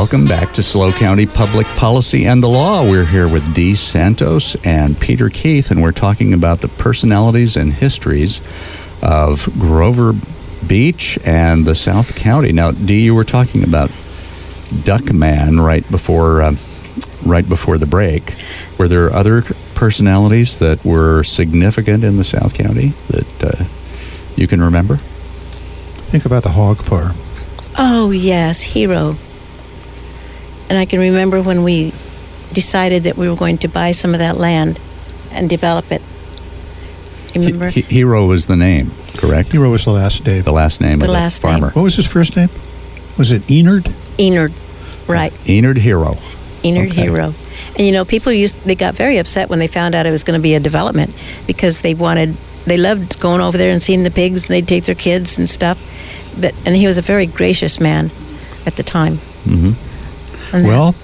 Welcome back to SLO County Public Policy and the Law. We're here with Dee Santos and Peter Keith, and we're talking about the personalities and histories of Grover Beach and the South County. Now, Dee, you were talking about Duckman right before uh, right before the break. Were there other personalities that were significant in the South County that uh, you can remember? Think about the hog farm. Oh, yes, Hero. And I can remember when we decided that we were going to buy some of that land and develop it. Remember? He- Hero was the name, correct? Hero was the last name. The last name The of last the name. farmer. What was his first name? Was it Enard? Enerd. Right. Enard Hero. Enerd Okay. Hero. And you know, people used they got very upset when they found out it was going to be a development because they wanted they loved going over there and seeing the pigs and they'd take their kids and stuff. But and he was a very gracious man at the time. Mm hmm And that- Well,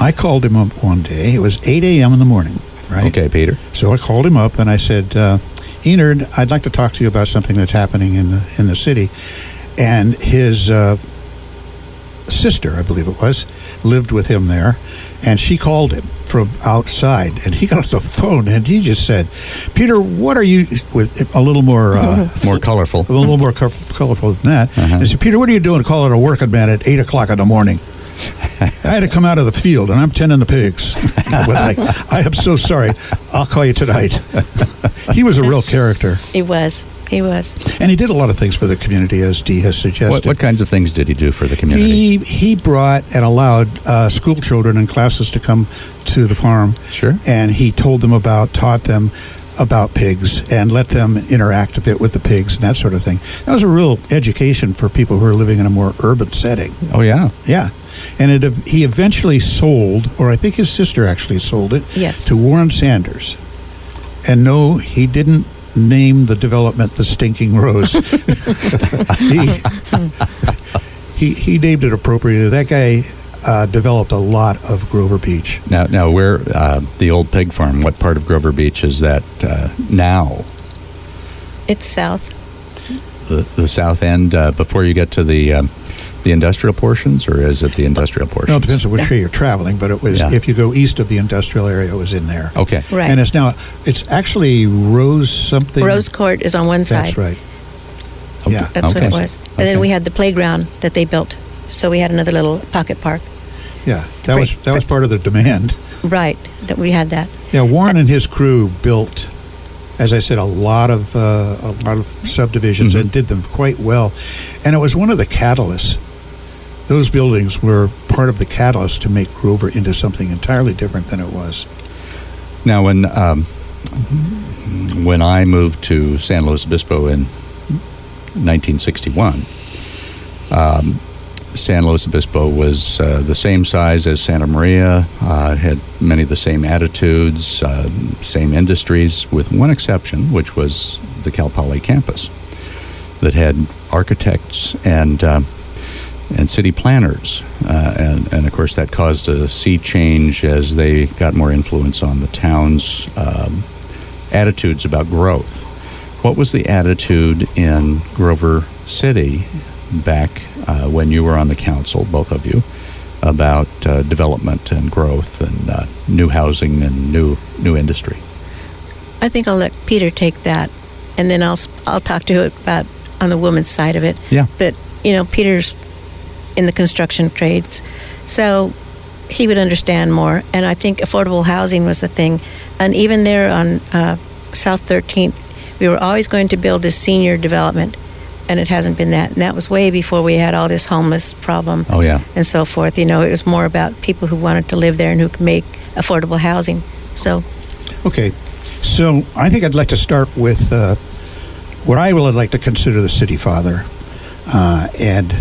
I called him up one day. It was 8 a.m. in the morning, right? Okay, Peter. So I called him up and I said, uh, Enard, I'd like to talk to you about something that's happening in the in the city. And his uh, sister, I believe it was, lived with him there, and she called him from outside, and he got off the phone and he just said, "Peter, what are you?" With a little more. Uh, More colorful. a little more co- colorful than that. Uh-huh. I said, Peter, what are you doing calling a working man at 8 o'clock in the morning? I had to come out of the field and I'm tending the pigs. But like, I am so sorry. I'll call you tonight. he was a real character. he was. He was. And he did a lot of things for the community, as Dee has suggested. What, what kinds of things did he do for the community? he, he brought and allowed uh, school children and classes to come to the farm. Sure. And he told them about, taught them about pigs and let them interact a bit with the pigs and that sort of thing. That was a real education for people who are living in a more urban setting. Oh, yeah. Yeah. And it, he eventually sold, or I think his sister actually sold it, Yes. to Warren Sanders. And no, he didn't name the development the Stinking Rose. he, he, he named it appropriately. That guy uh, developed a lot of Grover Beach. Now, now where uh, the old pig farm? What part of Grover Beach is that uh, now? It's south. The, the south end uh, before you get to the um, the industrial portions, or is it the industrial portions? No, it depends on which way you're traveling, but it was Yeah. if you go east of the industrial area, it was in there. Okay. Right. And it's now it's actually Rose something. Rose Court is on one side. That's right. Okay. Yeah. That's Okay. what it was. And then we had the playground that they built. So we had another little pocket park. Yeah, that Right. was that was part of the demand. Right. That we had that. Yeah, Warren and his crew built, as I said, a lot of uh, a lot of subdivisions Mhm. and did them quite well, and it was one of the catalysts. Those buildings were part of the catalyst to make Grover into something entirely different than it was. Now, when um, when I moved to San Luis Obispo in 1961, um, San Luis Obispo was uh, the same size as Santa Maria. Uh, had many of the same attitudes, uh, same industries, with one exception, which was the Cal Poly campus, that had architects and uh, and city planners, uh, and and of course that caused a sea change as they got more influence on the town's um, attitudes about growth. What was the attitude in Grover City back uh, when you were on the council, both of you, about uh, development and growth and uh, new housing and new new industry? I think I'll let Peter take that, and then I'll I'll talk to it about on the woman's side of it. Yeah. But you know, Peter's in the construction trades, so he would understand more. And I think affordable housing was the thing, and even there on uh, South 13th, we were always going to build this senior development, and it hasn't been that. And that was way before we had all this homeless problem Oh yeah. and so forth. You know, it was more about people who wanted to live there and who could make affordable housing. So Okay, so I think I'd like to start with uh, what I would like to consider the city father, uh, and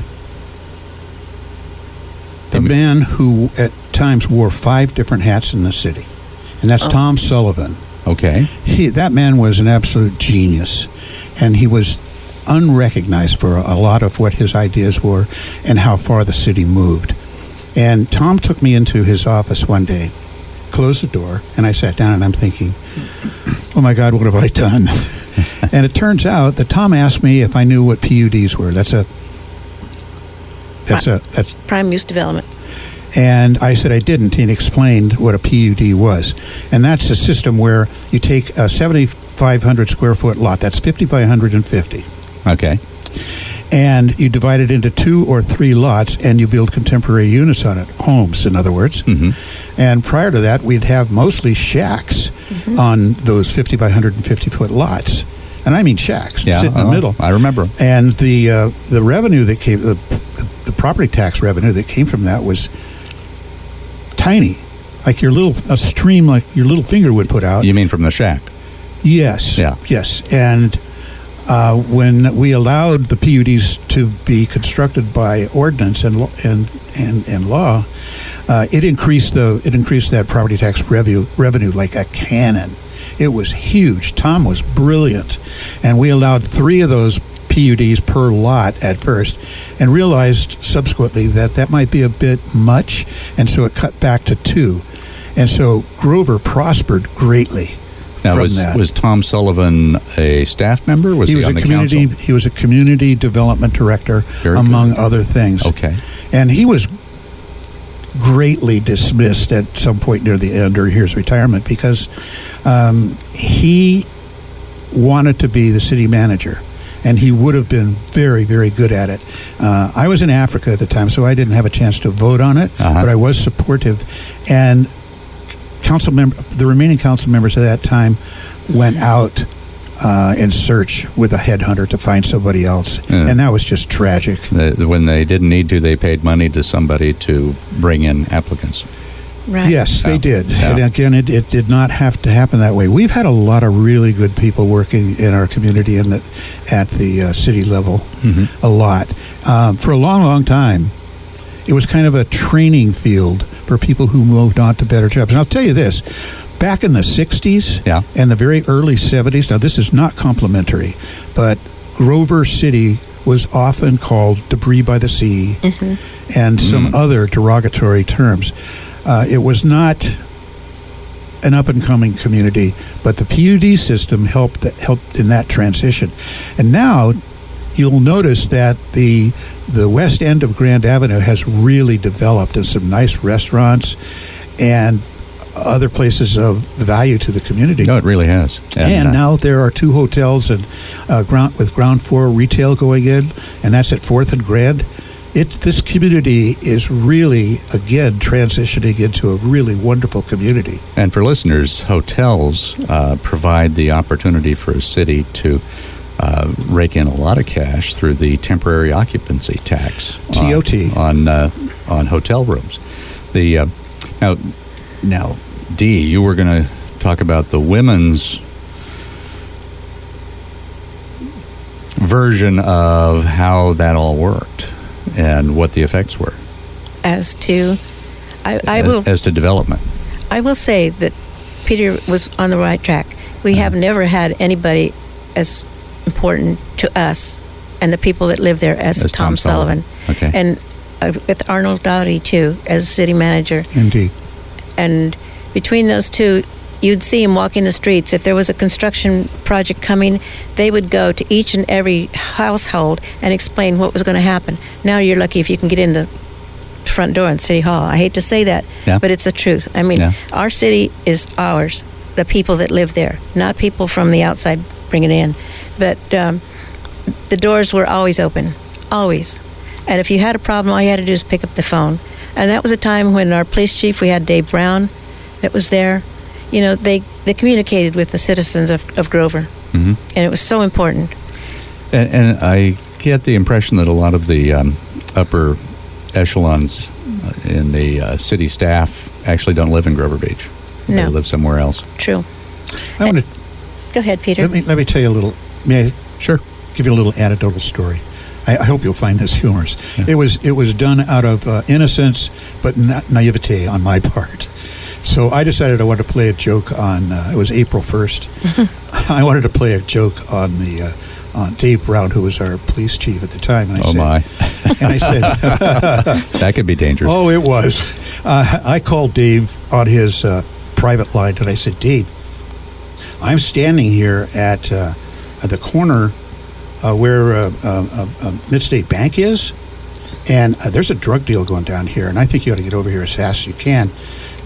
the man who at times wore five different hats in the city, and that's Oh. Tom Sullivan. Okay. He, that man was an absolute genius, and he was unrecognized for a, lot of what his ideas were and how far the city moved. And Tom took me into his office one day, closed the door, and I sat down and I'm thinking, oh my God, what have I done? and it turns out that Tom asked me if I knew what PUDs were. That's a that's a that's prime use development. And I said I didn't. And he explained what a PUD was. And that's a system where you take a 7,500 square foot lot, that's 50 by 150, Okay. and you divide it into two or three lots and you build contemporary units on it, homes, in other words. hmm And prior to that, we'd have mostly shacks on those 50 by 150 foot lots. And I mean shacks, Yeah. sit in the oh, middle. I remember. And the uh, the revenue that came, the, the, the property tax revenue that came from that was tiny, like your little a stream, like your little finger would put out. You mean from the shack? Yes. Yeah. Yes. And uh, when we allowed the PUDs to be constructed by ordinance and and and, and law, uh, it increased the it increased that property tax revenue revenue like a cannon. It was huge. Tom was brilliant, and we allowed three of those PUDs per lot at first, and realized subsequently that that might be a bit much, and so it cut back to two, and so Grover prospered greatly. Now, was that. was Tom Sullivan a staff member? Was he he, was on a the community council? he was a community development director Very among good. other things Okay. and he was greatly dismissed at some point near the end or his retirement because um, he wanted to be the city manager and he would have been very very good at it uh, i was in africa at the time so i didn't have a chance to vote on it Uh-huh. but i was supportive and council member the remaining council members at that time went out uh, in search with a headhunter to find somebody else Yeah. and that was just tragic The- when they didn't need to, they paid money to somebody to bring in applicants. Right. Yes, they did. Yeah. And again, it, it did not have to happen that way. We've had a lot of really good people working in our community and at the uh, city level, Mhm. a lot. Um, for a long, long time, it was kind of a training field for people who moved on to better jobs. And I'll tell you this back in the 60s Yeah. and the very early 70s, now this is not complimentary, but Grover City was often called debris by the sea and some Mm. other derogatory terms. Uh, it was not an up and coming community, but the PUD system helped that helped in that transition. And now you'll notice that the the west end of Grand Avenue has really developed and some nice restaurants and other places of value to the community. No, it really has. And, uh, now there are two hotels and uh, ground with ground floor retail going in, and that's at Fourth and Grand. It this community is really again transitioning into a really wonderful community. And for listeners, hotels uh, provide the opportunity for a city to uh, rake in a lot of cash through the temporary occupancy tax TOT. on uh, on hotel rooms. The uh, now now Dee, you were going to talk about the women's version of how that all worked and what the effects were As to, I, I as, will as to development. I will say that Peter was on the right track. We have never had anybody as important to us and the people that live there as, As Tom, Tom Sullivan. Sullivan. Okay. And uh, with Arnold Dowdy, too, as city manager. Indeed. And between those two, you'd see him walking the streets. If there was a construction project coming, they would go to each and every household and explain what was going to happen. Now you're lucky if you can get in the front door in City Hall. I hate to say that, Yeah. but it's the truth. I mean, Yeah. our city is ours, the people that live there, not people from the outside bringing it in. But um, the doors were always open, always. And if you had a problem, all you had to do is pick up the phone. And that was a time when our police chief, we had Dave Brown, that was there. You know, they, they communicated with the citizens of, of Grover, hmm and it was so important. And, and I get the impression that a lot of the um, upper echelons uh, in the uh, city staff actually don't live in Grover Beach. They live somewhere else. True. I want to Go ahead, Peter. let me let me tell you a little. May I Sure. give you a little anecdotal story. I, I hope you'll find this humorous. Yeah. It was it was done out of uh, innocence, but not naivete on my part. So I decided I wanted to play a joke on. Uh, it was April first. I wanted to play a joke on the uh, on Dave Brown, who was our police chief at the time. And I Oh, said, my. And I said, That could be dangerous. "Oh, it was." Uh, I called Dave on his uh, private line, and I said, "Dave, I'm standing here at uh, at the corner uh, where uh, uh, uh, uh, Midstate Bank is, and uh, there's a drug deal going down here, and I think you ought to get over here as fast as you can,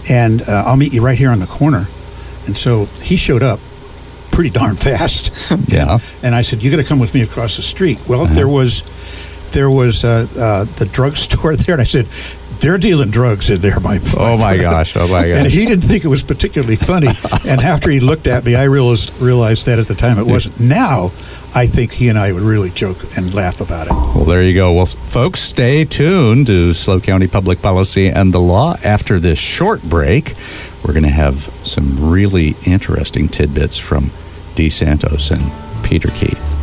and uh, I'll meet you right here on the corner. And so he showed up pretty darn fast. Yeah. And I said, "You got to come with me across the street." Well, there was there was uh, uh, the drugstore there, and I said, "They're dealing drugs in there, my." Oh my friend." gosh! Oh my gosh! And he didn't think it was particularly funny. and after he looked at me, I realized realized that at the time it wasn't. Now, I think he and I would really joke and laugh about it. Well, there you go. Well, folks, stay tuned to SLO County Public Policy and the Law. After this short break, we're going to have some really interesting tidbits from Dee Santos and Peter Keith.